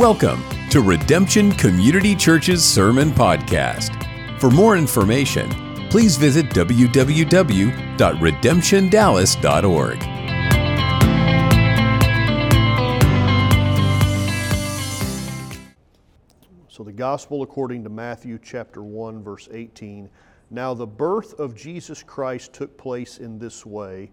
Welcome to Redemption Community Church's Sermon Podcast. For more information, please visit www.redemptiondallas.org. So, the Gospel according to Matthew chapter 1, verse 18. Now, the birth of Jesus Christ took place in this way.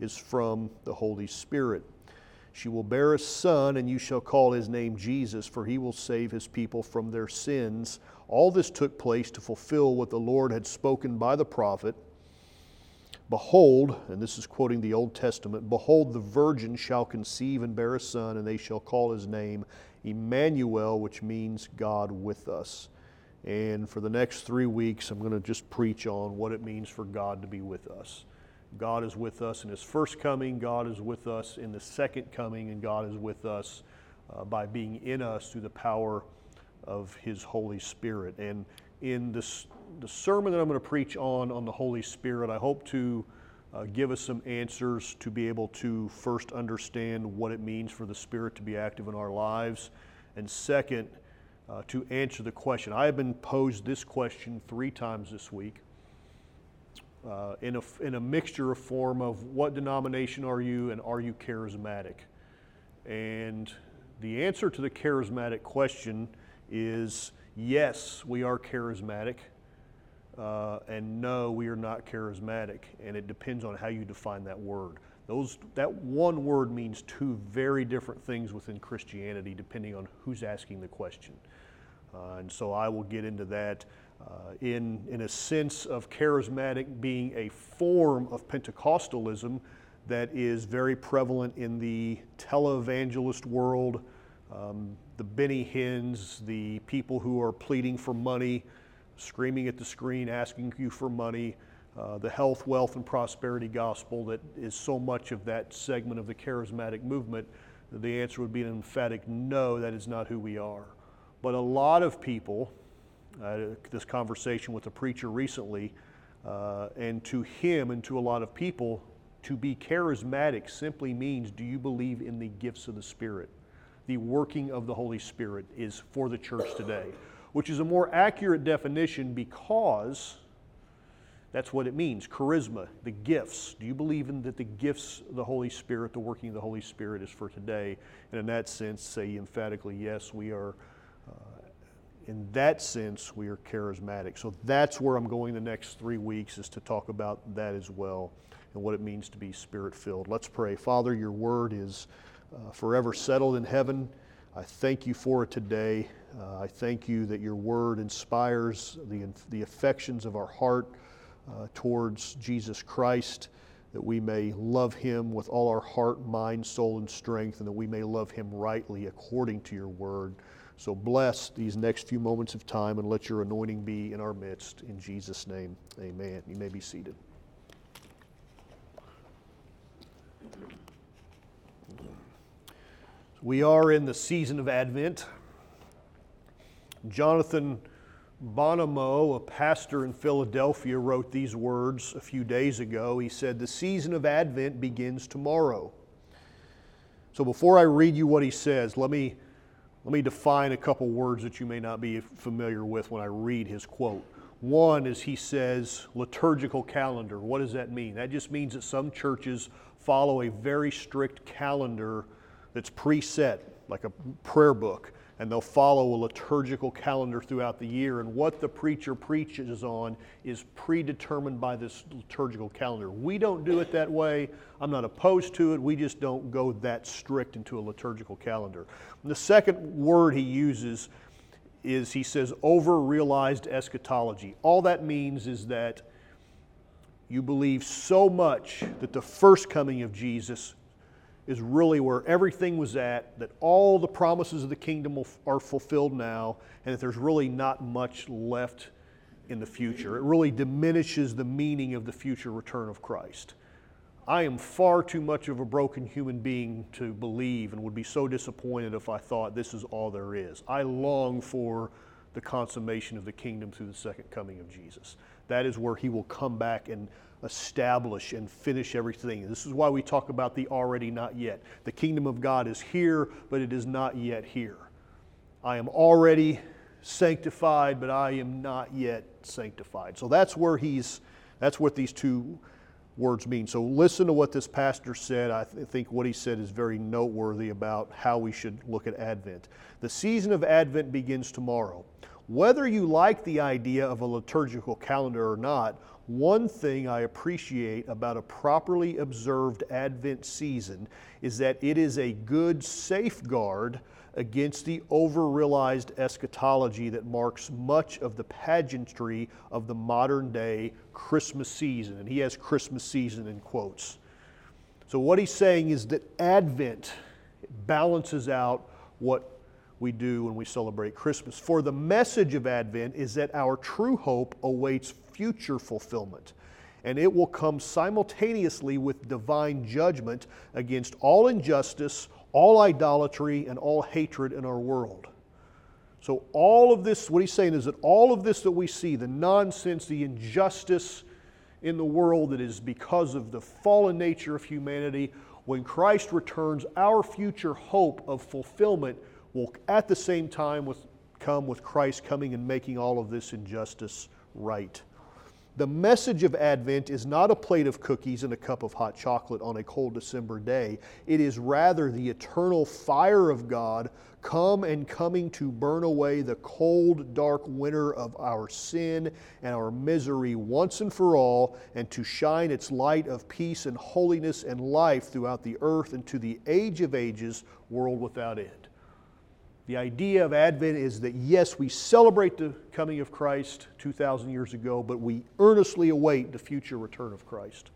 is from the Holy Spirit. She will bear a son, and you shall call his name Jesus, for he will save his people from their sins. All this took place to fulfill what the Lord had spoken by the prophet. Behold, and this is quoting the Old Testament, behold, the virgin shall conceive and bear a son, and they shall call his name Emmanuel, which means God with us. And for the next three weeks, I'm going to just preach on what it means for God to be with us. God is with us in His first coming, God is with us in the second coming, and God is with us uh, by being in us through the power of His Holy Spirit. And in this, the sermon that I'm going to preach on, on the Holy Spirit, I hope to uh, give us some answers to be able to first understand what it means for the Spirit to be active in our lives, and second, uh, to answer the question. I have been posed this question three times this week uh, in, a, in a mixture of form of what denomination are you and are you charismatic? And the answer to the charismatic question is yes, we are charismatic, uh, and no, we are not charismatic. And it depends on how you define that word. Those, that one word means two very different things within Christianity depending on who's asking the question. Uh, and so I will get into that uh, in, in a sense of charismatic being a form of Pentecostalism that is very prevalent in the televangelist world, um, the Benny Hinns, the people who are pleading for money, screaming at the screen, asking you for money, uh, the health, wealth, and prosperity gospel that is so much of that segment of the charismatic movement. The answer would be an emphatic no, that is not who we are. But a lot of people, uh, this conversation with a preacher recently, uh, and to him and to a lot of people, to be charismatic simply means do you believe in the gifts of the Spirit? The working of the Holy Spirit is for the church today, which is a more accurate definition because that's what it means charisma, the gifts. Do you believe in that the gifts of the Holy Spirit, the working of the Holy Spirit, is for today? And in that sense, say emphatically, yes, we are in that sense, we are charismatic. So that's where I'm going the next three weeks is to talk about that as well and what it means to be spirit filled. Let's pray. Father, your word is uh, forever settled in heaven. I thank you for it today. Uh, I thank you that your word inspires the, the affections of our heart uh, towards Jesus Christ, that we may love him with all our heart, mind, soul, and strength, and that we may love him rightly according to your word. So bless these next few moments of time and let your anointing be in our midst. In Jesus' name, amen. You may be seated. We are in the season of Advent. Jonathan Bonomo, a pastor in Philadelphia, wrote these words a few days ago. He said, The season of Advent begins tomorrow. So before I read you what he says, let me let me define a couple words that you may not be familiar with when I read his quote. One is he says liturgical calendar. What does that mean? That just means that some churches follow a very strict calendar that's preset, like a prayer book and they'll follow a liturgical calendar throughout the year. And what the preacher preaches on is predetermined by this liturgical calendar. We don't do it that way. I'm not opposed to it. We just don't go that strict into a liturgical calendar. And the second word he uses is he says over realized eschatology. All that means is that you believe so much that the first coming of Jesus is really where everything was at, that all the promises of the kingdom are fulfilled now, and that there's really not much left in the future. It really diminishes the meaning of the future return of Christ. I am far too much of a broken human being to believe and would be so disappointed if I thought this is all there is. I long for the consummation of the kingdom through the second coming of Jesus. That is where he will come back and establish and finish everything. This is why we talk about the already not yet. The kingdom of God is here, but it is not yet here. I am already sanctified, but I am not yet sanctified. So that's where he's that's what these two words mean. So listen to what this pastor said. I th- think what he said is very noteworthy about how we should look at Advent. The season of Advent begins tomorrow. Whether you like the idea of a liturgical calendar or not, one thing I appreciate about a properly observed Advent season is that it is a good safeguard against the over-realized eschatology that marks much of the pageantry of the modern day Christmas season. And he has Christmas season in quotes. So, what he's saying is that Advent balances out what we do when we celebrate Christmas. For the message of Advent is that our true hope awaits future fulfillment and it will come simultaneously with divine judgment against all injustice, all idolatry, and all hatred in our world. So, all of this, what he's saying is that all of this that we see, the nonsense, the injustice in the world that is because of the fallen nature of humanity, when Christ returns, our future hope of fulfillment will at the same time with, come with Christ coming and making all of this injustice right. The message of Advent is not a plate of cookies and a cup of hot chocolate on a cold December day. It is rather the eternal fire of God come and coming to burn away the cold, dark winter of our sin and our misery once and for all, and to shine its light of peace and holiness and life throughout the earth and to the age of ages, world without end. The idea of Advent is that yes, we celebrate the coming of Christ 2,000 years ago, but we earnestly await the future return of Christ.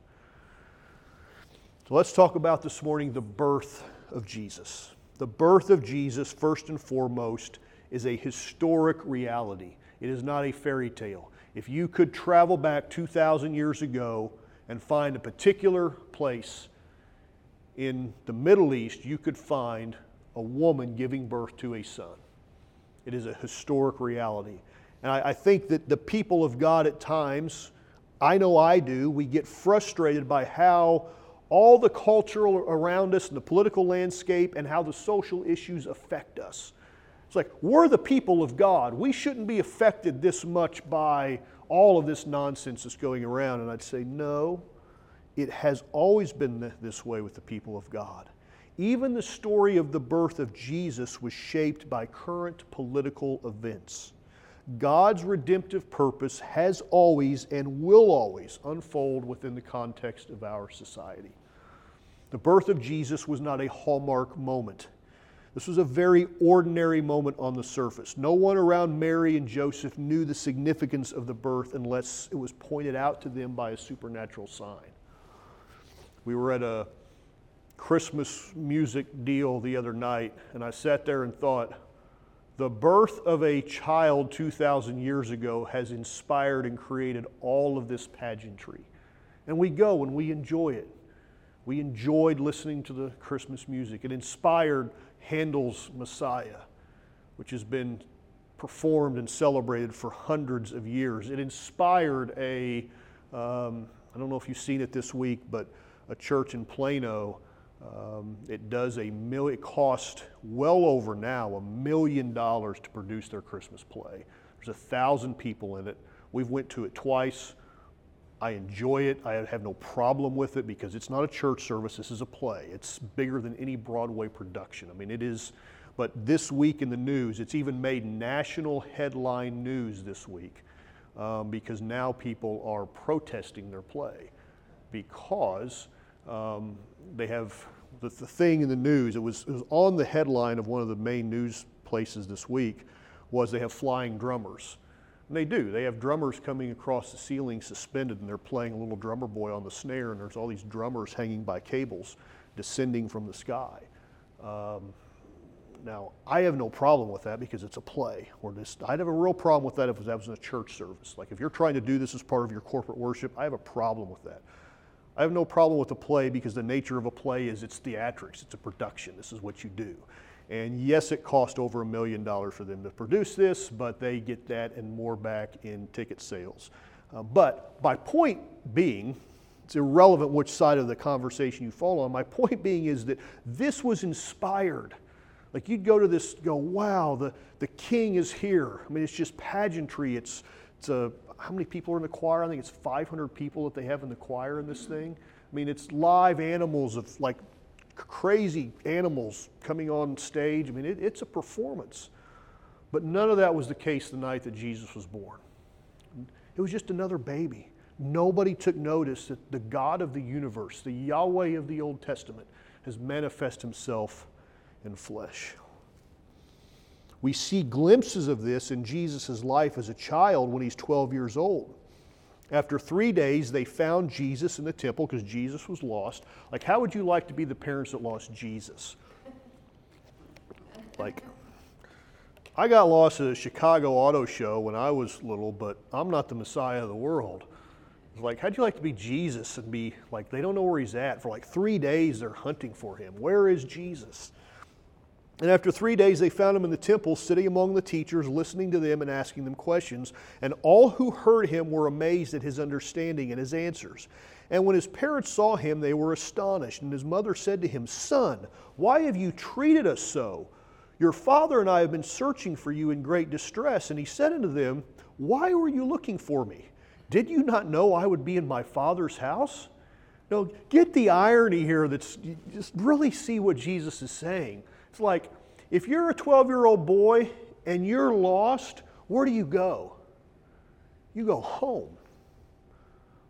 So let's talk about this morning the birth of Jesus. The birth of Jesus, first and foremost, is a historic reality. It is not a fairy tale. If you could travel back 2,000 years ago and find a particular place in the Middle East, you could find a woman giving birth to a son. It is a historic reality. And I, I, think that the people of God at times, I know I do, we get frustrated by how all the cultural around us and the political landscape and how the social issues affect us. It's like, we're the people of God. We shouldn't be affected this much by all of this nonsense that's going around. And I'd say, no, it has always been this way with the people of God. Even the story of the birth of Jesus was shaped by current political events. God's redemptive purpose has always and will always unfold within the context of our society. The birth of Jesus was not a hallmark moment. This was a very ordinary moment on the surface. No one around Mary and Joseph knew the significance of the birth unless it was pointed out to them by a supernatural sign. We were at a Christmas music deal the other night, and I sat there and thought, the birth of a child 2,000 years ago has inspired and created all of this pageantry. And we go and we enjoy it. We enjoyed listening to the Christmas music. It inspired Handel's Messiah, which has been performed and celebrated for hundreds of years. It inspired a um, I don't know if you've seen it this week, but a church in Plano um, it does a million, it costs well over now a million dollars to produce their Christmas play. There's a thousand people in it. We've went to it twice. I enjoy it. I have no problem with it because it's not a church service. This is a play. It's bigger than any Broadway production. I mean, it is. But this week in the news, it's even made national headline news this week um, because now people are protesting their play because um, they have the, the thing in the news, it was, it was on the headline of one of the main news places this week, was they have flying drummers. And they do. They have drummers coming across the ceiling suspended, and they're playing a little drummer boy on the snare, and there's all these drummers hanging by cables. descending from the sky. Um, now, I have no problem with that because it's a play. Or I'd have a real problem with that if that was in a church service. Like if you're trying to do this as part of your corporate worship, I have a problem with that. I have no problem with the play because the nature of a play is it's theatrics, it's a production. This is what you do. And yes, it cost over a million dollars for them to produce this, but they get that and more back in ticket sales. Uh, but my point being, it's irrelevant which side of the conversation you fall on. My point being is that this was inspired like you'd go to this, go, wow, the, the king is here. I mean, it's just pageantry. It's, it's a, how many people are in the choir? I think it's 500 people that they have in the choir in this thing. I mean, it's live animals of like crazy animals coming on stage. I mean, it, it's a performance. But none of that was the case the night that Jesus was born. It was just another baby. Nobody took notice that the God of the universe, the Yahweh of the Old Testament, has manifest himself in flesh. We see glimpses of this in Jesus' life as a child when he's 12 years old. After three days, they found Jesus in the temple because Jesus was lost. Like, how would you like to be the parents that lost Jesus? Like, I got lost at a Chicago auto show when I was little, but I'm not the Messiah of the world. Like, how'd you like to be Jesus and be like, they don't know where he's at? For like three days, they're hunting for him. Where is Jesus? And after three days, they found him in the temple, sitting among the teachers, listening to them and asking them questions. And all who heard him were amazed at his understanding and his answers. And when his parents saw him, they were astonished. And his mother said to him, Son, why have you treated us so? Your father and I have been searching for you in great distress. And he said unto them, Why were you looking for me? Did you not know I would be in my father's house? Now, get the irony here that's just really see what Jesus is saying. It's like if you're a 12 year old boy and you're lost, where do you go? You go home.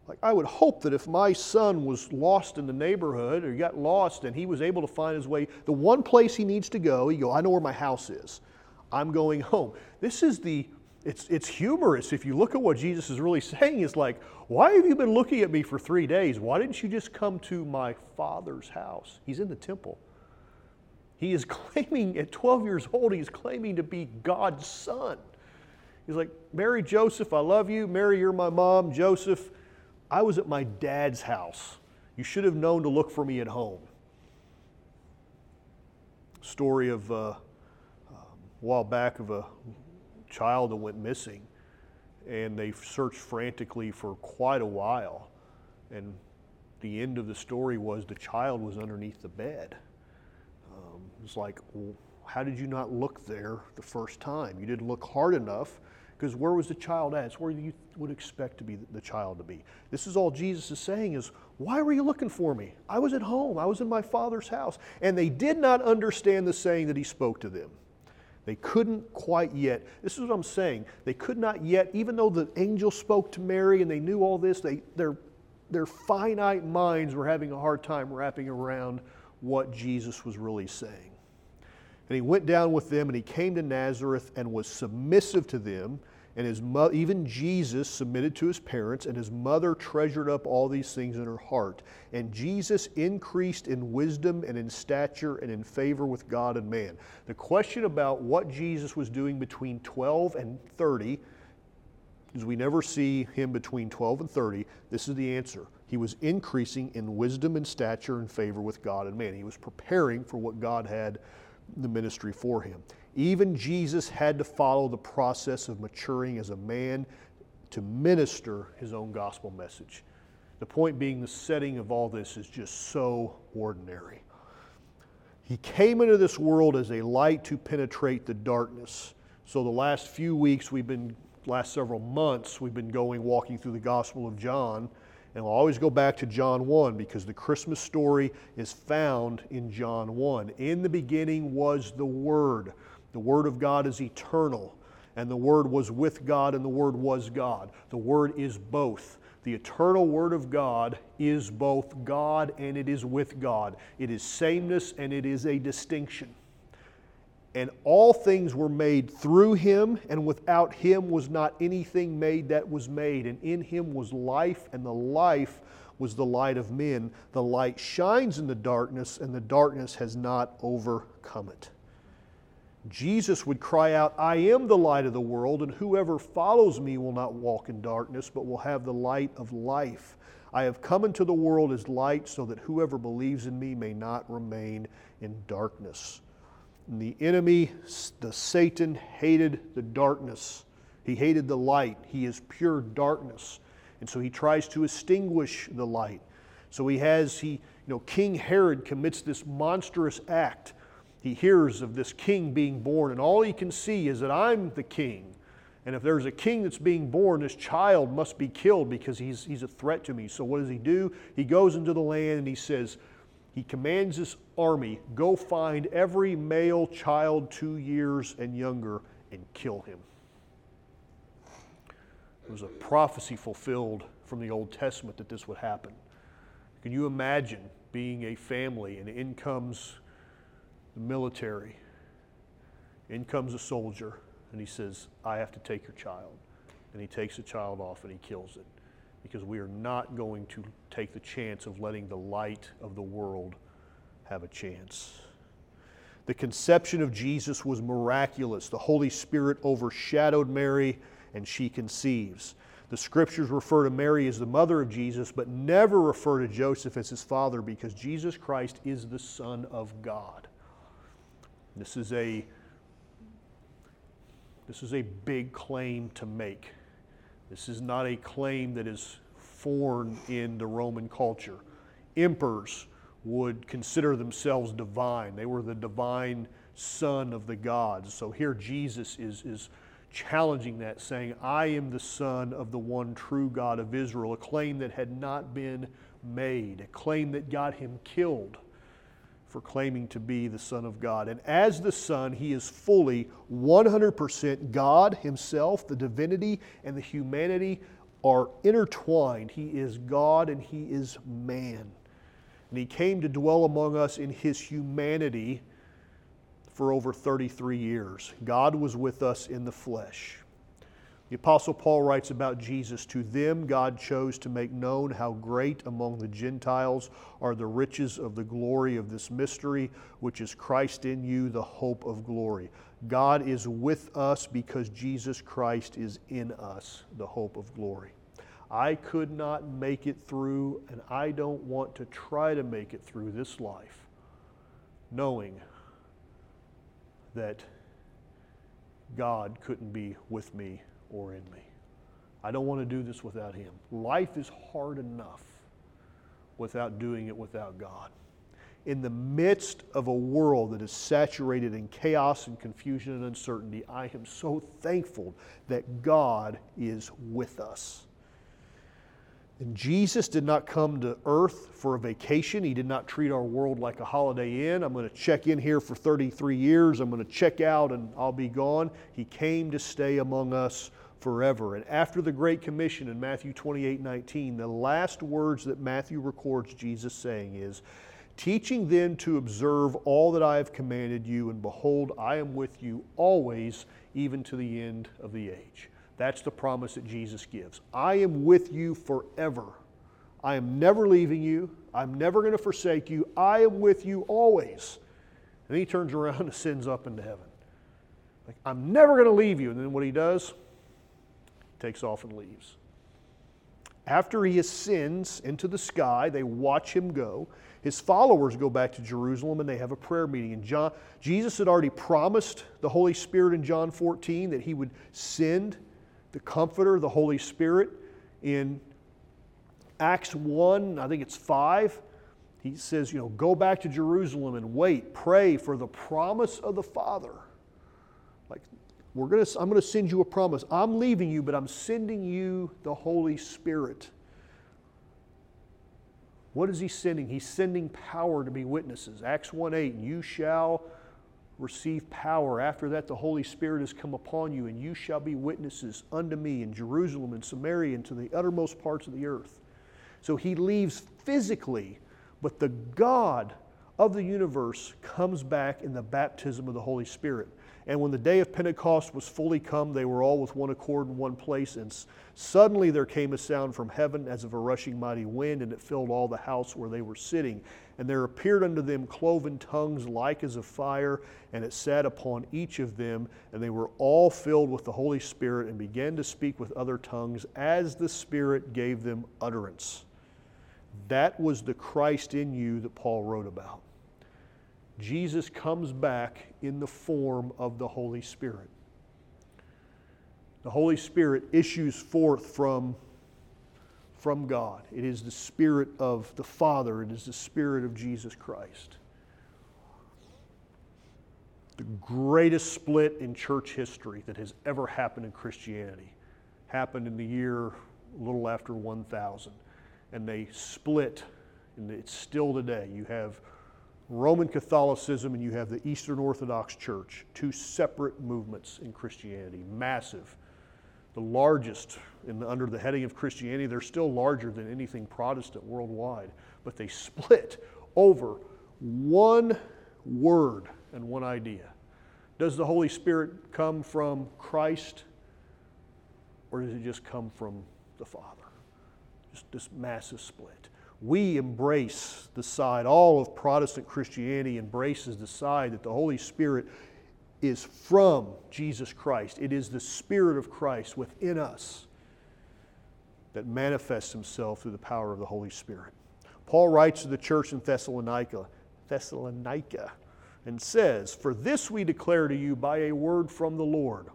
Like, I would hope that if my son was lost in the neighborhood or got lost and he was able to find his way, the one place he needs to go, he go, I know where my house is. I'm going home. This is the, it's, it's humorous. If you look at what Jesus is really saying, is like, why have you been looking at me for three days? Why didn't you just come to my father's house? He's in the temple. He is claiming, at 12 years old, he's claiming to be God's son. He's like, Mary, Joseph, I love you. Mary, you're my mom. Joseph, I was at my dad's house. You should have known to look for me at home. Story of uh, um, a while back of a child that went missing, and they searched frantically for quite a while. And the end of the story was the child was underneath the bed. It's like, well, how did you not look there the first time? You didn't look hard enough because where was the child at? It's where you would expect to be the child to be. This is all Jesus is saying is, why were you looking for me? I was at home. I was in my father's house. And they did not understand the saying that he spoke to them. They couldn't quite yet. This is what I'm saying. They could not yet, even though the angel spoke to Mary and they knew all this, they, their, their finite minds were having a hard time wrapping around what Jesus was really saying. And he went down with them, and he came to Nazareth and was submissive to them. And his mo- even Jesus submitted to his parents, and his mother treasured up all these things in her heart. And Jesus increased in wisdom and in stature and in favor with God and man. The question about what Jesus was doing between 12 and 30 is we never see him between 12 and 30. This is the answer. He was increasing in wisdom and stature and favor with God and man. He was preparing for what God had the ministry for him. Even Jesus had to follow the process of maturing as a man to minister his own gospel message. The point being, the setting of all this is just so ordinary. He came into this world as a light to penetrate the darkness. So, the last few weeks, we've been, last several months, we've been going walking through the Gospel of John and we'll always go back to John 1 because the Christmas story is found in John 1. In the beginning was the Word. The Word of God is eternal, and the Word was with God, and the Word was God. The Word is both. The eternal Word of God is both God and it is with God. It is sameness and it is a distinction. And all things were made through him, and without him was not anything made that was made. And in him was life, and the life was the light of men. The light shines in the darkness, and the darkness has not overcome it. Jesus would cry out, I am the light of the world, and whoever follows me will not walk in darkness, but will have the light of life. I have come into the world as light, so that whoever believes in me may not remain in darkness. And the enemy, the Satan, hated the darkness. He hated the light. He is pure darkness. And so he tries to extinguish the light. So he has, he, you know, King Herod commits this monstrous act he hears of this king being born, and all he can see is that I'm the king. And if there's a king that's being born, this child must be killed because he's, he's a threat to me. So what does he do? He goes into the land and he says, he commands his army, go find every male child two years and younger and kill him. It was a prophecy fulfilled from the Old Testament that this would happen. Can you imagine being a family and in comes the military. In comes a soldier, and he says, I have to take your child. And he takes the child off and he kills it because we are not going to take the chance of letting the light of the world have a chance. The conception of Jesus was miraculous. The Holy Spirit overshadowed Mary, and she conceives. The scriptures refer to Mary as the mother of Jesus, but never refer to Joseph as his father because Jesus Christ is the Son of God. This is a this is a big claim to make. This is not a claim that is foreign in the Roman culture. Emperors would consider themselves divine. They were the divine son of the gods. So here Jesus is, is challenging that, saying, I am the son of the one true God of Israel, a claim that had not been made, a claim that got him killed for claiming to be the Son of God. And as the Son, he is fully 100% God himself, the divinity and the humanity are intertwined. He is God and he is man. And he came to dwell among us in his humanity for over 33 years. God was with us in the flesh. The Apostle Paul writes about Jesus To them God chose to make known how great among the Gentiles are the riches of the glory of this mystery, which is Christ in you, the hope of glory. God is with us because Jesus Christ is in us, the hope of glory. I could not make it through, and I don't want to try to make it through this life knowing that God couldn't be with me or in me. I don't want to do this without Him. Life is hard enough without doing it without God. In the midst of a world that is saturated in chaos and confusion and uncertainty, I am so thankful that God is with us. And Jesus did not come to earth for a vacation. He did not treat our world like a holiday inn. I'm going to check in here for 33 years. I'm going to check out and I'll be gone. He came to stay among us forever. And after the Great Commission in Matthew 28 19, the last words that Matthew records Jesus saying is, Teaching them to observe all that I have commanded you, and behold, I am with you always, even to the end of the age. That's the promise that Jesus gives. I am with you forever. I am never leaving you. I'm never going to forsake you. I am with you always. And he turns around and sends up into heaven. Like, I'm never going to leave you. And then what he does, takes off and leaves. After he ascends into the sky, they watch him go. His followers go back to Jerusalem and they have a prayer meeting. And John, Jesus had already promised the Holy Spirit in John 14 that he would send the Comforter, the Holy Spirit. In Acts 1, I think it's 5, he says, you know, go back to Jerusalem and wait, pray for the promise of the Father. Like we're gonna, I'm going to send you a promise. I'm leaving you, but I'm sending you the Holy Spirit. What is he sending? He's sending power to be witnesses. Acts 1 8, you shall receive power. After that, the Holy Spirit has come upon you, and you shall be witnesses unto me in Jerusalem and Samaria and to the uttermost parts of the earth. So he leaves physically, but the God of the universe comes back in the baptism of the Holy Spirit. And when the day of Pentecost was fully come, they were all with one accord in one place. And suddenly there came a sound from heaven as of a rushing mighty wind, and it filled all the house where they were sitting. And there appeared unto them cloven tongues like as of fire, and it sat upon each of them. And they were all filled with the Holy Spirit, and began to speak with other tongues as the Spirit gave them utterance. That was the Christ in you that Paul wrote about. Jesus comes back in the form of the Holy Spirit. The Holy Spirit issues forth from, from God. It is the Spirit of the Father, it is the Spirit of Jesus Christ. The greatest split in church history that has ever happened in Christianity happened in the year a little after 1000. And they split, and it's still today. You have Roman Catholicism and you have the Eastern Orthodox Church, two separate movements in Christianity, massive. The largest in under the heading of Christianity, they're still larger than anything Protestant worldwide, but they split over one word and one idea. Does the Holy Spirit come from Christ or does it just come from the Father? Just this massive split we embrace the side, all of Protestant Christianity embraces the side that the Holy Spirit is from Jesus Christ. It is the Spirit of Christ within us that manifests himself through the power of the Holy Spirit. Paul writes to the church in Thessalonica, Thessalonica, and says, For this we declare to you by a word from the Lord.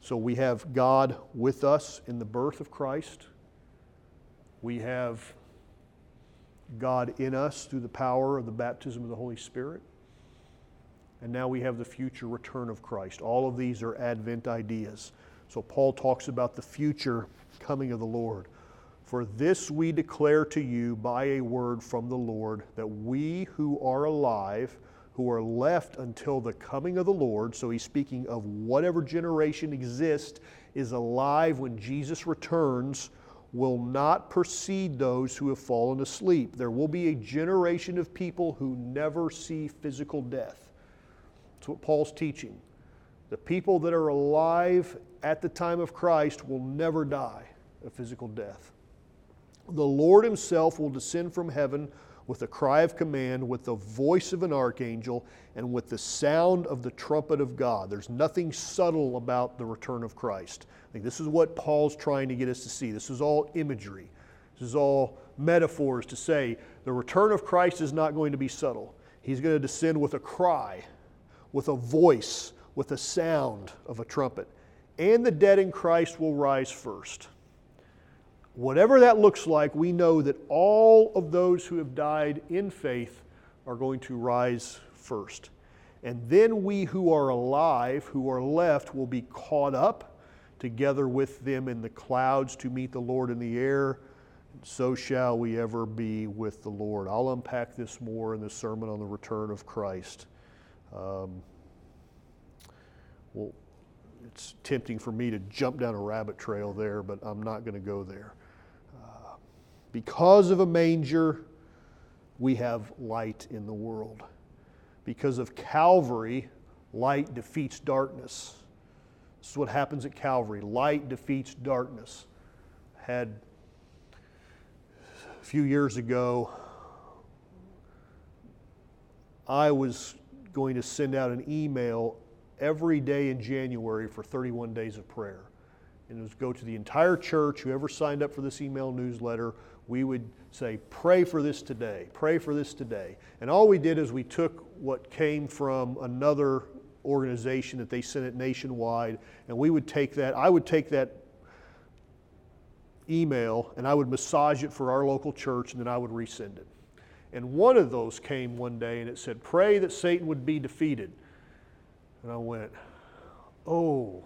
So we have God with us in the birth of Christ. We have God in us through the power of the baptism of the Holy Spirit. And now we have the future return of Christ. All of these are Advent ideas. So Paul talks about the future coming of the Lord. For this we declare to you by a word from the Lord that we who are alive, who are left until the coming of the Lord, so he's speaking of whatever generation exists, is alive when Jesus returns will not precede those who have fallen asleep. There will be a generation of people who never see physical death. That's what Paul's teaching. The people that are alive at the time of Christ will never die of physical death. The Lord Himself will descend from heaven with a cry of command, with the voice of an archangel, and with the sound of the trumpet of God. There's nothing subtle about the return of Christ. I think this is what Paul's trying to get us to see. This is all imagery, this is all metaphors to say the return of Christ is not going to be subtle. He's going to descend with a cry, with a voice, with a sound of a trumpet. And the dead in Christ will rise first. Whatever that looks like, we know that all of those who have died in faith are going to rise first. And then we who are alive, who are left, will be caught up together with them in the clouds to meet the Lord in the air. So shall we ever be with the Lord. I'll unpack this more in the sermon on the return of Christ. Um, well, it's tempting for me to jump down a rabbit trail there, but I'm not going to go there. Because of a manger, we have light in the world. Because of Calvary, light defeats darkness. This is what happens at Calvary light defeats darkness. Had a few years ago, I was going to send out an email every day in January for 31 days of prayer. And it was go to the entire church, whoever signed up for this email newsletter, we would say, Pray for this today, pray for this today. And all we did is we took what came from another organization that they sent it nationwide, and we would take that, I would take that email and I would massage it for our local church, and then I would resend it. And one of those came one day and it said, Pray that Satan would be defeated. And I went, Oh,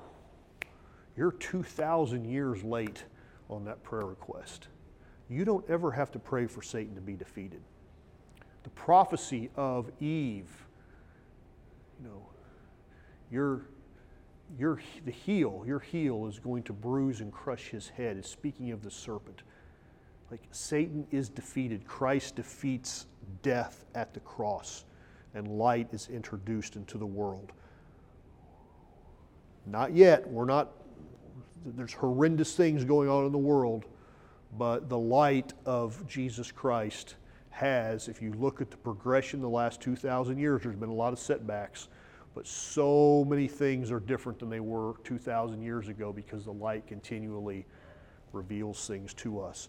you're 2,000 years late on that prayer request you don't ever have to pray for Satan to be defeated. The prophecy of Eve, you know, your, your, the heel, your heel is going to bruise and crush his head. It's speaking of the serpent. Like Satan is defeated. Christ defeats death at the cross, and light is introduced into the world. Not yet. We're not, there's horrendous things going on in the world, but the light of Jesus Christ has, if you look at the progression the last 2,000 years, there's been a lot of setbacks, but so many things are different than they were 2,000 years ago because the light continually reveals things to us.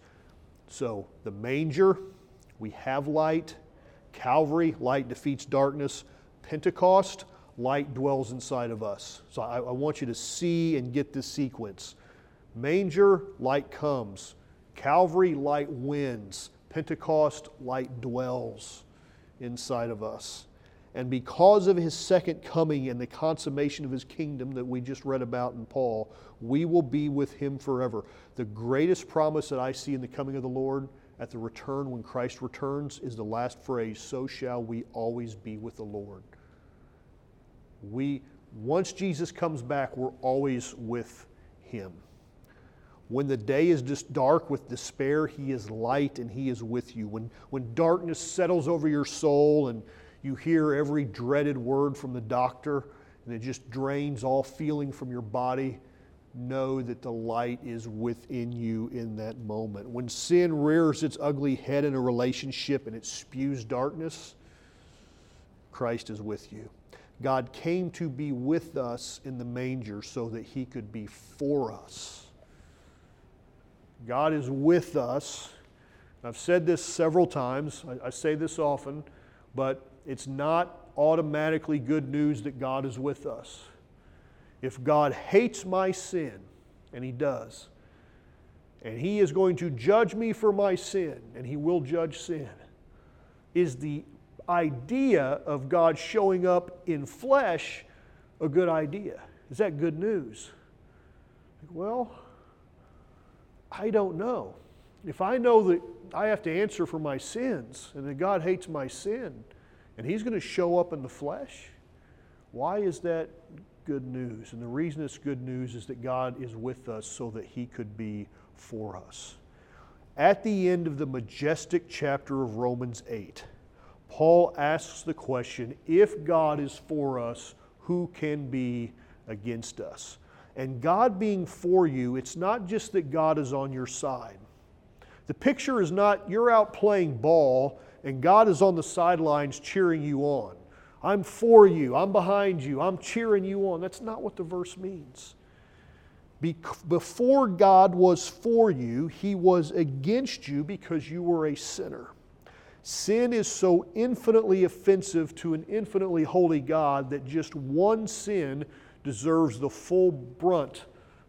So, the manger, we have light. Calvary, light defeats darkness. Pentecost, light dwells inside of us. So, I, I want you to see and get this sequence. Manger, light comes. Calvary, light wins. Pentecost, light dwells inside of us. And because of his second coming and the consummation of his kingdom that we just read about in Paul, we will be with him forever. The greatest promise that I see in the coming of the Lord at the return when Christ returns is the last phrase, so shall we always be with the Lord. We once Jesus comes back, we're always with him. When the day is just dark with despair, He is light and He is with you. When, when darkness settles over your soul and you hear every dreaded word from the doctor and it just drains all feeling from your body, know that the light is within you in that moment. When sin rears its ugly head in a relationship and it spews darkness, Christ is with you. God came to be with us in the manger so that He could be for us. God is with us. I've said this several times, I, I, say this often, but it's not automatically good news that God is with us. If God hates my sin, and He does, and He is going to judge me for my sin, and He will judge sin, is the idea of God showing up in flesh a good idea? Is that good news? Well, I don't know. If I know that I have to answer for my sins and that God hates my sin and He's going to show up in the flesh, why is that good news? And the reason it's good news is that God is with us so that He could be for us. At the end of the majestic chapter of Romans 8, Paul asks the question if God is for us, who can be against us? And God being for you, it's not just that God is on your side. The picture is not you're out playing ball and God is on the sidelines cheering you on. I'm for you, I'm behind you, I'm cheering you on. That's not what the verse means. Before God was for you, He was against you because you were a sinner. Sin is so infinitely offensive to an infinitely holy God that just one sin deserves the full brunt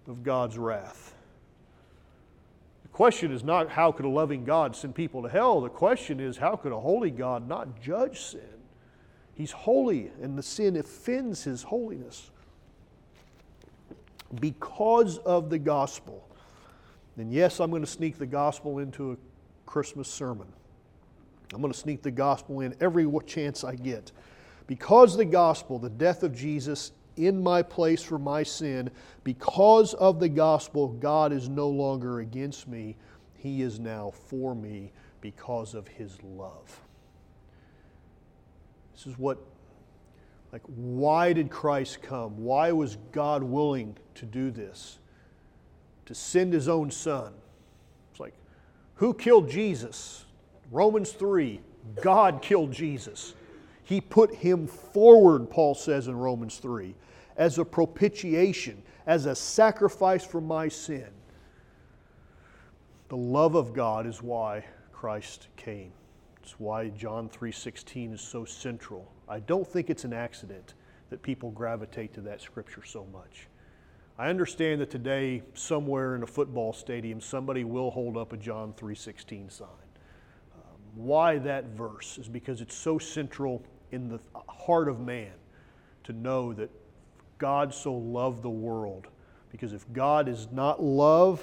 of God's wrath. The question is not how could a loving God send people to hell? The question is how could a holy God not judge sin? He's holy, and the sin offends his holiness. Because of the gospel. And yes, I'm going to sneak the gospel into a Christmas sermon. I'm going to sneak the gospel in every chance I get. Because the gospel, the death of Jesus, in my place for my sin. Because of the gospel, God is no longer against me. He is now for me because of his love. This is what, like, why did Christ come? Why was God willing to do this? To send his own son. It's like, who killed Jesus? Romans 3 God killed Jesus. He put him forward, Paul says in Romans 3 as a propitiation, as a sacrifice for my sin. The love of God is why Christ came. It's why John 3:16 is so central. I don't think it's an accident that people gravitate to that scripture so much. I understand that today somewhere in a football stadium somebody will hold up a John 3:16 sign. Um, why that verse is because it's so central in the heart of man to know that God so loved the world. Because if God is not love,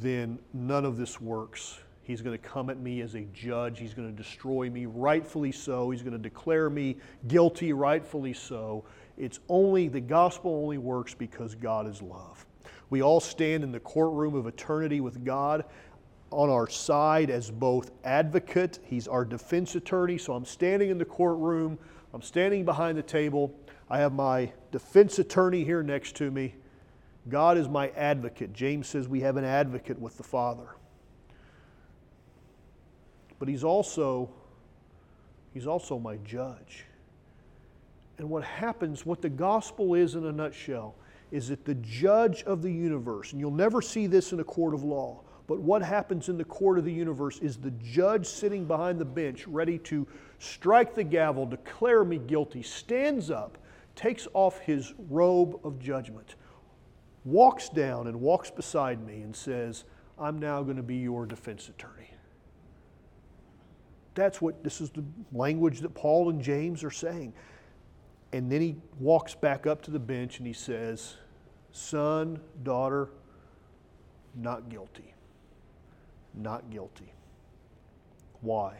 then none of this works. He's going to come at me as a judge. He's going to destroy me, rightfully so. He's going to declare me guilty, rightfully so. It's only, the gospel only works because God is love. We all stand in the courtroom of eternity with God. on our side as both advocate, he's our defense attorney. So I'm standing in the courtroom, I'm standing behind the table. I have my defense attorney here next to me. God is my advocate. James says we have an advocate with the Father. But he's also he's also my judge. And what happens, what the gospel is in a nutshell, is that the judge of the universe, and you'll never see this in a court of law, but what happens in the court of the universe is the judge sitting behind the bench, ready to strike the gavel, declare me guilty, stands up, takes off his robe of judgment, walks down and walks beside me and says, I'm now going to be your defense attorney. That's what this is the language that Paul and James are saying. And then he walks back up to the bench and he says, Son, daughter, not guilty. Not guilty. Why?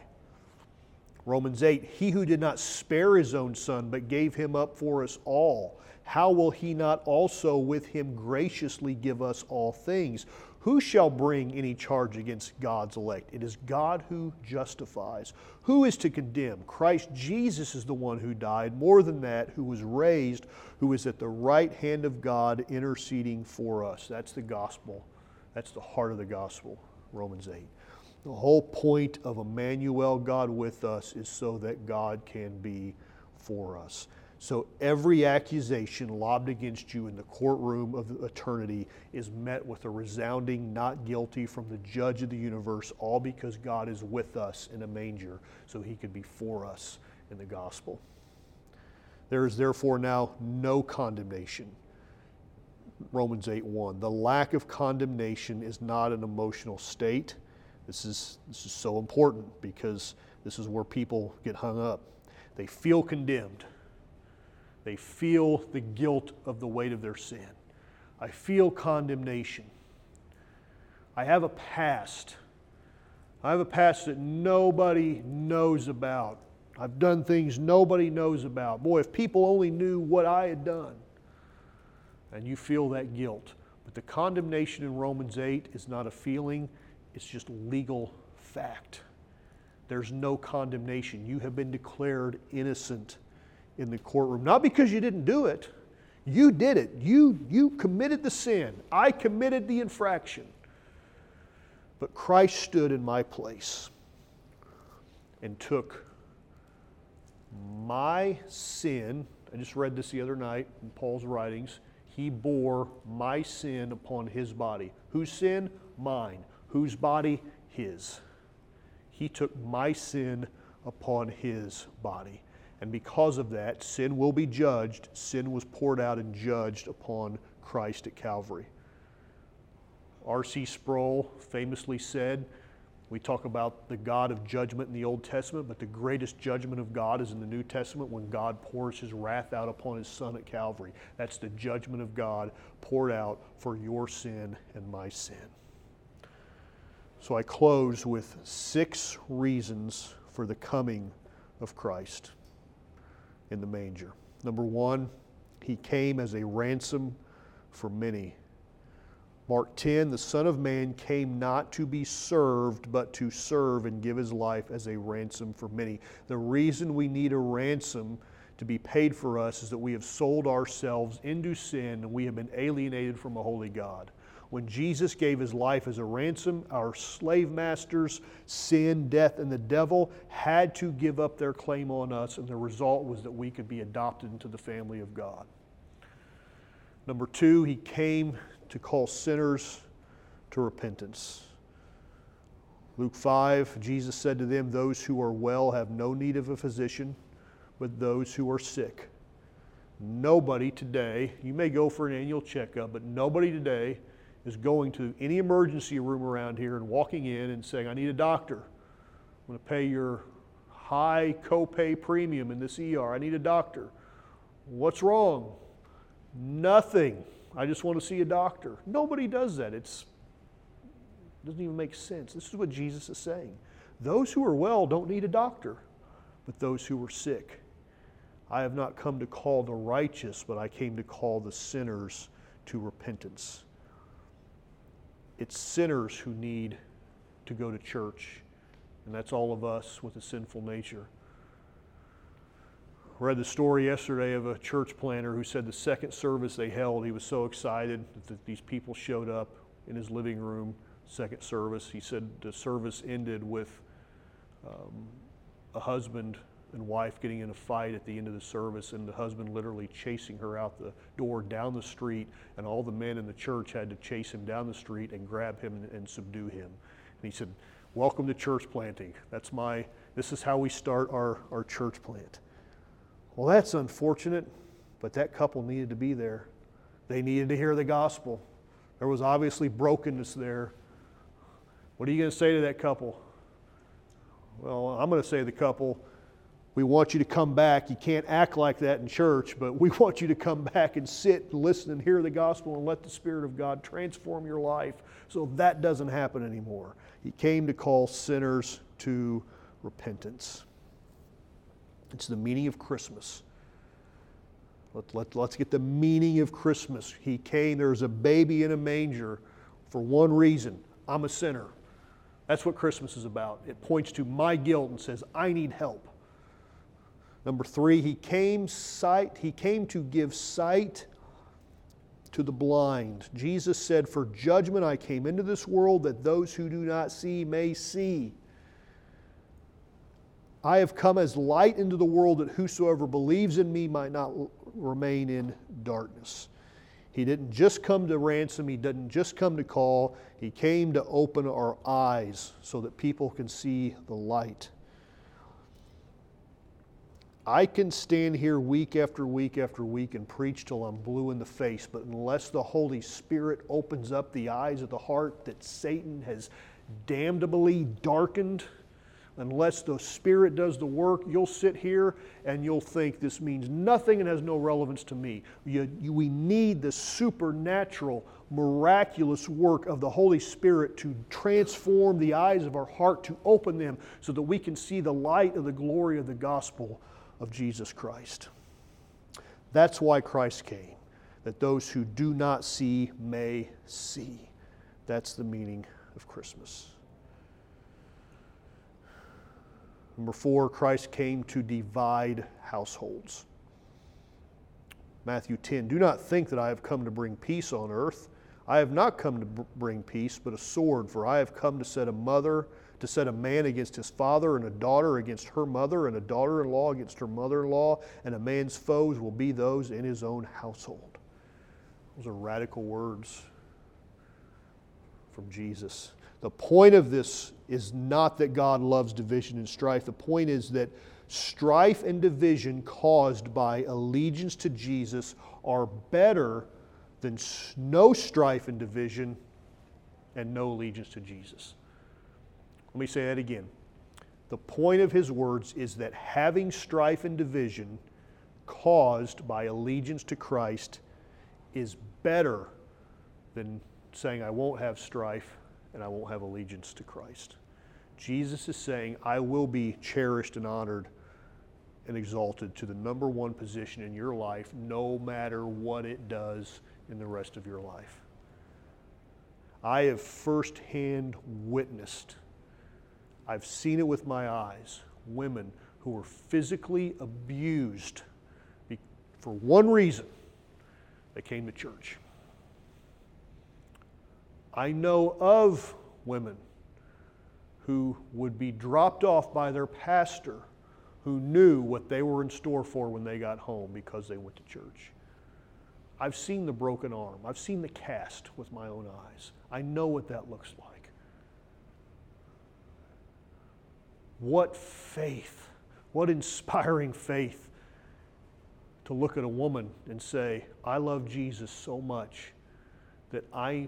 Romans 8, he who did not spare his own son, but gave him up for us all, how will he not also with him graciously give us all things? Who shall bring any charge against God's elect? It is God who justifies. Who is to condemn? Christ Jesus is the one who died, more than that, who was raised, who is at the right hand of God interceding for us. That's the gospel. That's the heart of the gospel, Romans 8. The whole point of Emmanuel, God with us, is so that God can be for us. So every accusation lobbed against you in the courtroom of eternity is met with a resounding not guilty from the judge of the universe, all because God is with us in a manger so he could be for us in the gospel. There is therefore now no condemnation. Romans 8 1. The lack of condemnation is not an emotional state. This is, this is so important because this is where people get hung up. They feel condemned they feel the guilt of the weight of their sin. I feel condemnation. I have a past. I have a past that nobody knows about. I've done things nobody knows about. Boy, if people only knew what I had done. And you feel that guilt. But the condemnation in Romans 8 is not a feeling, it's just legal fact. There's no condemnation. You have been declared innocent in the courtroom. Not because you didn't do it, you did it. You, you committed the sin. I committed the infraction. But Christ stood in my place and took my sin. I just read this the other night in Paul's writings. He bore my sin upon his body. Whose sin? Mine. Whose body? His. He took my sin upon his body. And because of that, sin will be judged. Sin was poured out and judged upon Christ at Calvary. R.C. Sproul famously said, we talk about the God of judgment in the Old Testament, but the greatest judgment of God is in the New Testament when God pours his wrath out upon his Son at Calvary. That's the judgment of God poured out for your sin and my sin. So I close with six reasons for the coming of Christ in the manger. Number one, he came as a ransom for many. Mark 10, the Son of Man came not to be served, but to serve and give his life as a ransom for many. The reason we need a ransom to be paid for us is that we have sold ourselves into sin and we have been alienated from a holy God when Jesus gave his life as a ransom, our slave masters, sin, death, and the devil had to give up their claim on us, and the result was that we could be adopted into the family of God. Number two, he came to call sinners to repentance. Luke 5, Jesus said to them, Those who are well have no need of a physician, but those who are sick. Nobody today, you may go for an annual checkup, but nobody today is going to any emergency room around here and walking in and saying, I need a doctor. I'm going to pay your high copay premium in this ER. I need a doctor. What's wrong? Nothing. I just want to see a doctor. Nobody does that. It's doesn't even make sense. This is what Jesus is saying. Those who are well don't need a doctor, but those who are sick. I have not come to call the righteous, but I came to call the sinners to repentance. It's sinners who need to go to church. And that's all of us with a sinful nature. Read the story yesterday of a church planter who said the second service they held, he was so excited that these people showed up in his living room, second service. He said the service ended with um, a husband and wife getting in a fight at the end of the service, and the husband literally chasing her out the door down the street, and all the men in the church had to chase him down the street and grab him and, and subdue him. And he said, Welcome to church planting. That's my, this is how we start our, our church plant. Well, that's unfortunate, but that couple needed to be there. They needed to hear the gospel. There was obviously brokenness there. What are you going to say to that couple? Well, I'm going to say to the couple, we want you to come back. You can't act like that in church, but we want you to come back and sit and listen and hear the gospel and let the Spirit of God transform your life so that doesn't happen anymore. He came to call sinners to repentance. It's the meaning of Christmas. Let, let, let's get the meaning of Christmas. He came, there's a baby in a manger for one reason I'm a sinner. That's what Christmas is about. It points to my guilt and says, I need help. Number three, he came sight, he came to give sight to the blind. Jesus said, For judgment I came into this world that those who do not see may see. I have come as light into the world that whosoever believes in me might not remain in darkness. He didn't just come to ransom, he didn't just come to call, he came to open our eyes so that people can see the light. I can stand here week after week after week and preach till I'm blue in the face, but unless the Holy Spirit opens up the eyes of the heart that Satan has damnably darkened, unless the Spirit does the work, you'll sit here and you'll think this means nothing and has no relevance to me. You, you, we need the supernatural, miraculous work of the Holy Spirit to transform the eyes of our heart, to open them so that we can see the light of the glory of the gospel of Jesus Christ. That's why Christ came, that those who do not see may see. That's the meaning of Christmas. Number four, Christ came to divide households. Matthew 10 Do not think that I have come to bring peace on earth. I have not come to bring peace, but a sword, for I have come to set a mother to set a man against his father, and a daughter against her mother, and a daughter in law against her mother in law, and a man's foes will be those in his own household. Those are radical words from Jesus. The point of this is not that God loves division and strife. The point is that strife and division caused by allegiance to Jesus are better than no strife and division and no allegiance to Jesus. Let me say that again. The point of his words is that having strife and division caused by allegiance to Christ is better than saying, I won't have strife and I won't have allegiance to Christ. Jesus is saying, I will be cherished and honored and exalted to the number one position in your life, no matter what it does in the rest of your life. I have firsthand witnessed I've seen it with my eyes women who were physically abused for one reason they came to church. I know of women who would be dropped off by their pastor who knew what they were in store for when they got home because they went to church. I've seen the broken arm. I've seen the cast with my own eyes. I know what that looks like. What faith, what inspiring faith to look at a woman and say, I love Jesus so much that I,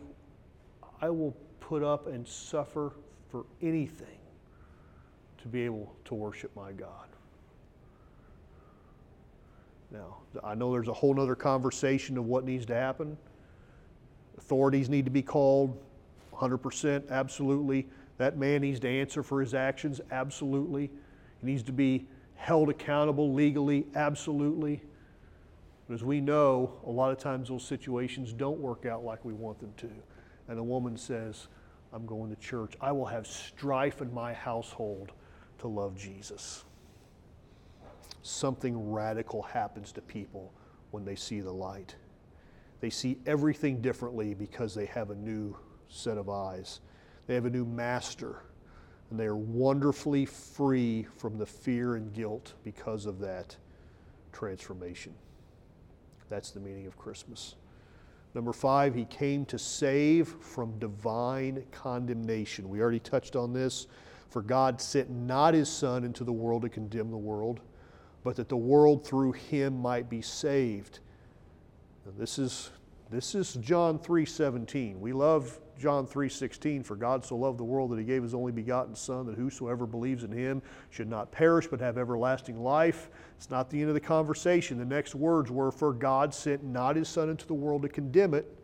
I will put up and suffer for anything to be able to worship my God. Now, I know there's a whole other conversation of what needs to happen. Authorities need to be called, 100%, absolutely. That man needs to answer for his actions, absolutely. He needs to be held accountable legally, absolutely. But as we know, a lot of times those situations don't work out like we want them to. And a woman says, I'm going to church. I will have strife in my household to love Jesus. Something radical happens to people when they see the light. They see everything differently because they have a new set of eyes. They have a new master, and they are wonderfully free from the fear and guilt because of that transformation. That's the meaning of Christmas. Number five, he came to save from divine condemnation. We already touched on this. For God sent not his Son into the world to condemn the world, but that the world through him might be saved. And this is, this is John 3.17. We love John 3:16 for God so loved the world that he gave his only begotten son that whosoever believes in him should not perish but have everlasting life. It's not the end of the conversation. The next words were for God sent not his son into the world to condemn it.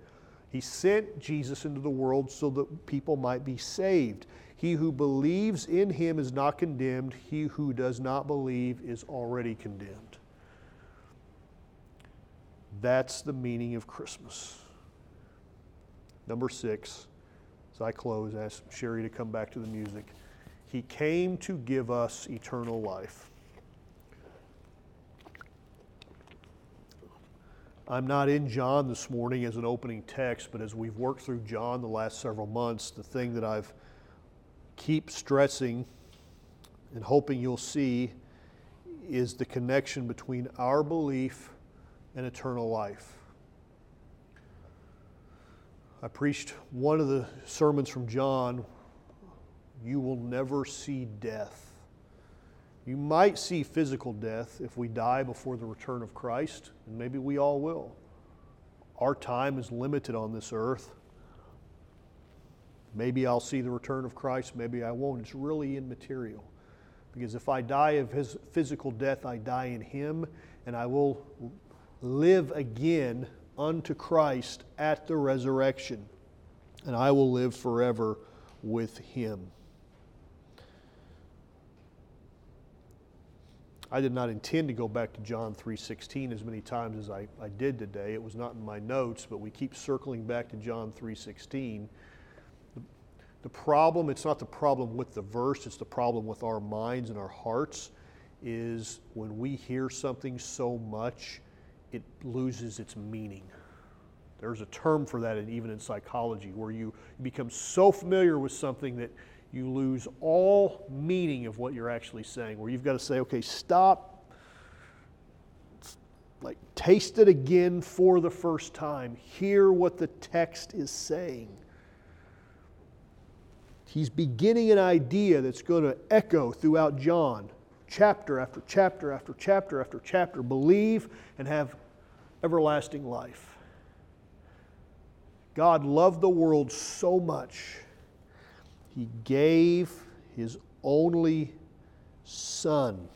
He sent Jesus into the world so that people might be saved. He who believes in him is not condemned. He who does not believe is already condemned. That's the meaning of Christmas. Number six, as I close, ask Sherry to come back to the music. He came to give us eternal life. I'm not in John this morning as an opening text, but as we've worked through John the last several months, the thing that I've keep stressing and hoping you'll see is the connection between our belief and eternal life. I preached one of the sermons from John You will never see death. You might see physical death if we die before the return of Christ, and maybe we all will. Our time is limited on this earth. Maybe I'll see the return of Christ, maybe I won't. It's really immaterial. Because if I die of his physical death, I die in him, and I will live again unto Christ at the resurrection, and I will live forever with him. I did not intend to go back to John 3:16 as many times as I, I did today. It was not in my notes, but we keep circling back to John 3:16. The, the problem, it's not the problem with the verse, it's the problem with our minds and our hearts, is when we hear something so much it loses its meaning. There's a term for that, even in psychology, where you become so familiar with something that you lose all meaning of what you're actually saying, where you've got to say, okay, stop, like taste it again for the first time, hear what the text is saying. He's beginning an idea that's going to echo throughout John chapter after chapter after chapter after chapter, believe and have everlasting life. God loved the world so much, He gave His only Son.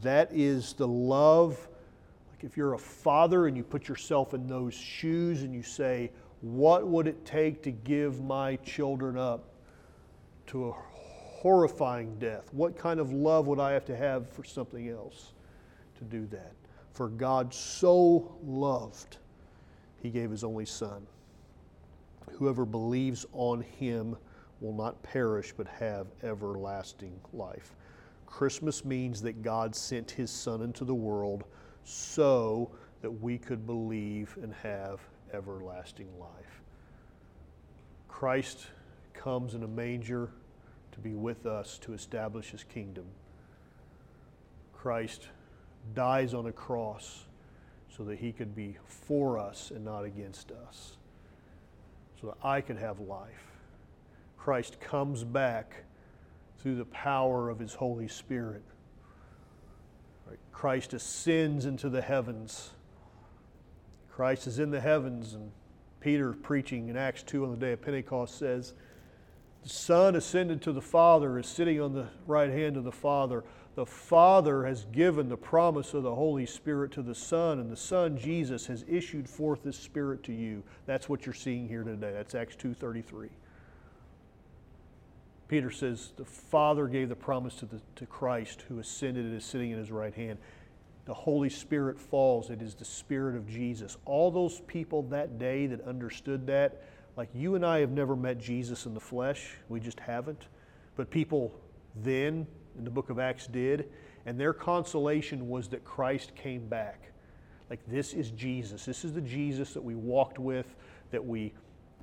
That is the love. Like if you're a father and you put yourself in those shoes and you say, What would it take to give my children up to a horrifying death? What kind of love would I have to have for something else to do that? For God so loved, he gave his only Son. Whoever believes on him will not perish but have everlasting life. Christmas means that God sent his Son into the world so that we could believe and have everlasting life. Christ comes in a manger to be with us to establish his kingdom. Christ dies on a cross so that he could be for us and not against us, so that I could have life. Christ comes back through the power of his Holy Spirit. Christ ascends into the heavens. Christ is in the heavens, and Peter, preaching in Acts 2 on the day of Pentecost, says, The Son ascended to the Father, is sitting on the right hand of the Father the Father has given the promise of the Holy Spirit to the Son, and the Son, Jesus, has issued forth this Spirit to you. That's what you're seeing here today. That's Acts 2.33. Peter says the Father gave the promise to, the, to Christ who ascended and is sitting in his right hand. the Holy Spirit falls, it is the Spirit of Jesus. All those people that day that understood that, like you and I have never met Jesus in the flesh, we just haven't. But people then in the book of Acts did, and their consolation was that Christ came back. Like, this is Jesus. This is the Jesus that we walked with, that we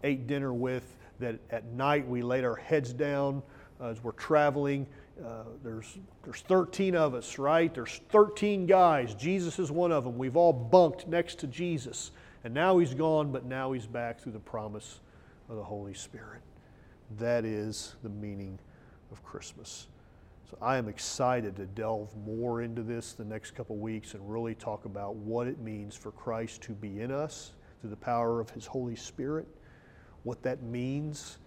ate dinner with, that at night we laid our heads down uh, as we're traveling. Uh, there's, there's 13 of us, right? There's 13 guys. Jesus is one of them. We've all bunked next to Jesus. And now he's gone, but now he's back through the promise of the Holy Spirit. That is the meaning of Christmas. So I am excited to delve more into this the next couple weeks and really talk about what it means for Christ to be in us through the power of his Holy Spirit, what that means.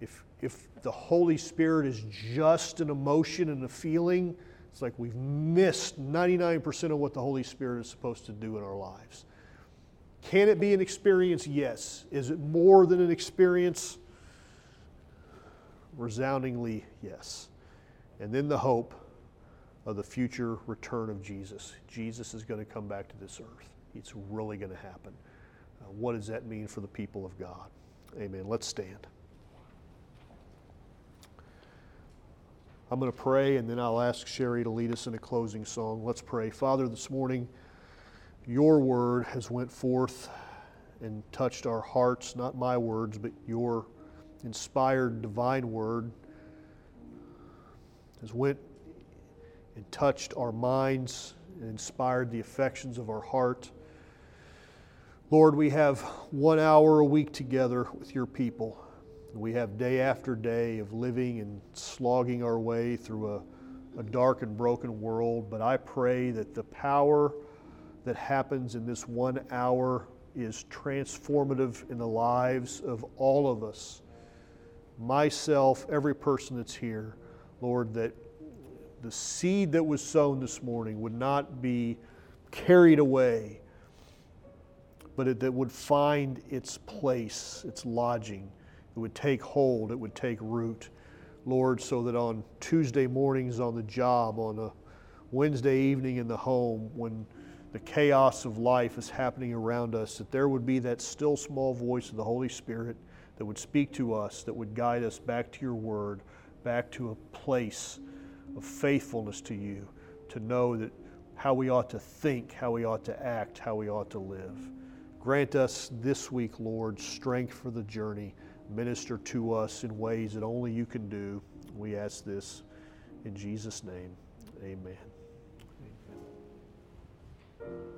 If, if the Holy Spirit is just an emotion and a feeling, it's like we've missed 99% of what the Holy Spirit is supposed to do in our lives. Can it be an experience? Yes. Is it more than an experience? Resoundingly, yes. And then the hope of the future return of Jesus. Jesus is going to come back to this earth. It's really going to happen. Uh, what does that mean for the people of God? Amen. Let's stand. I'm going to pray and then I'll ask Sherry to lead us in a closing song. Let's pray. Father, this morning, your word has went forth and touched our hearts, not my words, but your inspired divine word has went and touched our minds and inspired the affections of our heart. Lord, we have one hour a week together with your people. We have day after day of living and slogging our way through a, a dark and broken world. But I pray that the power that happens in this one hour is transformative in the lives of all of us myself, every person that's here, Lord, that the seed that was sown this morning would not be carried away, but it, that would find its place, its lodging. It would take hold, it would take root. Lord, so that on Tuesday mornings on the job, on a Wednesday evening in the home, when the chaos of life is happening around us, that there would be that still small voice of the Holy Spirit that would speak to us, that would guide us back to your word, back to a place of faithfulness to you, to know that how we ought to think, how we ought to act, how we ought to live. Grant us this week, Lord, strength for the journey. Minister to us in ways that only you can do. We ask this in Jesus' name. Amen. Amen.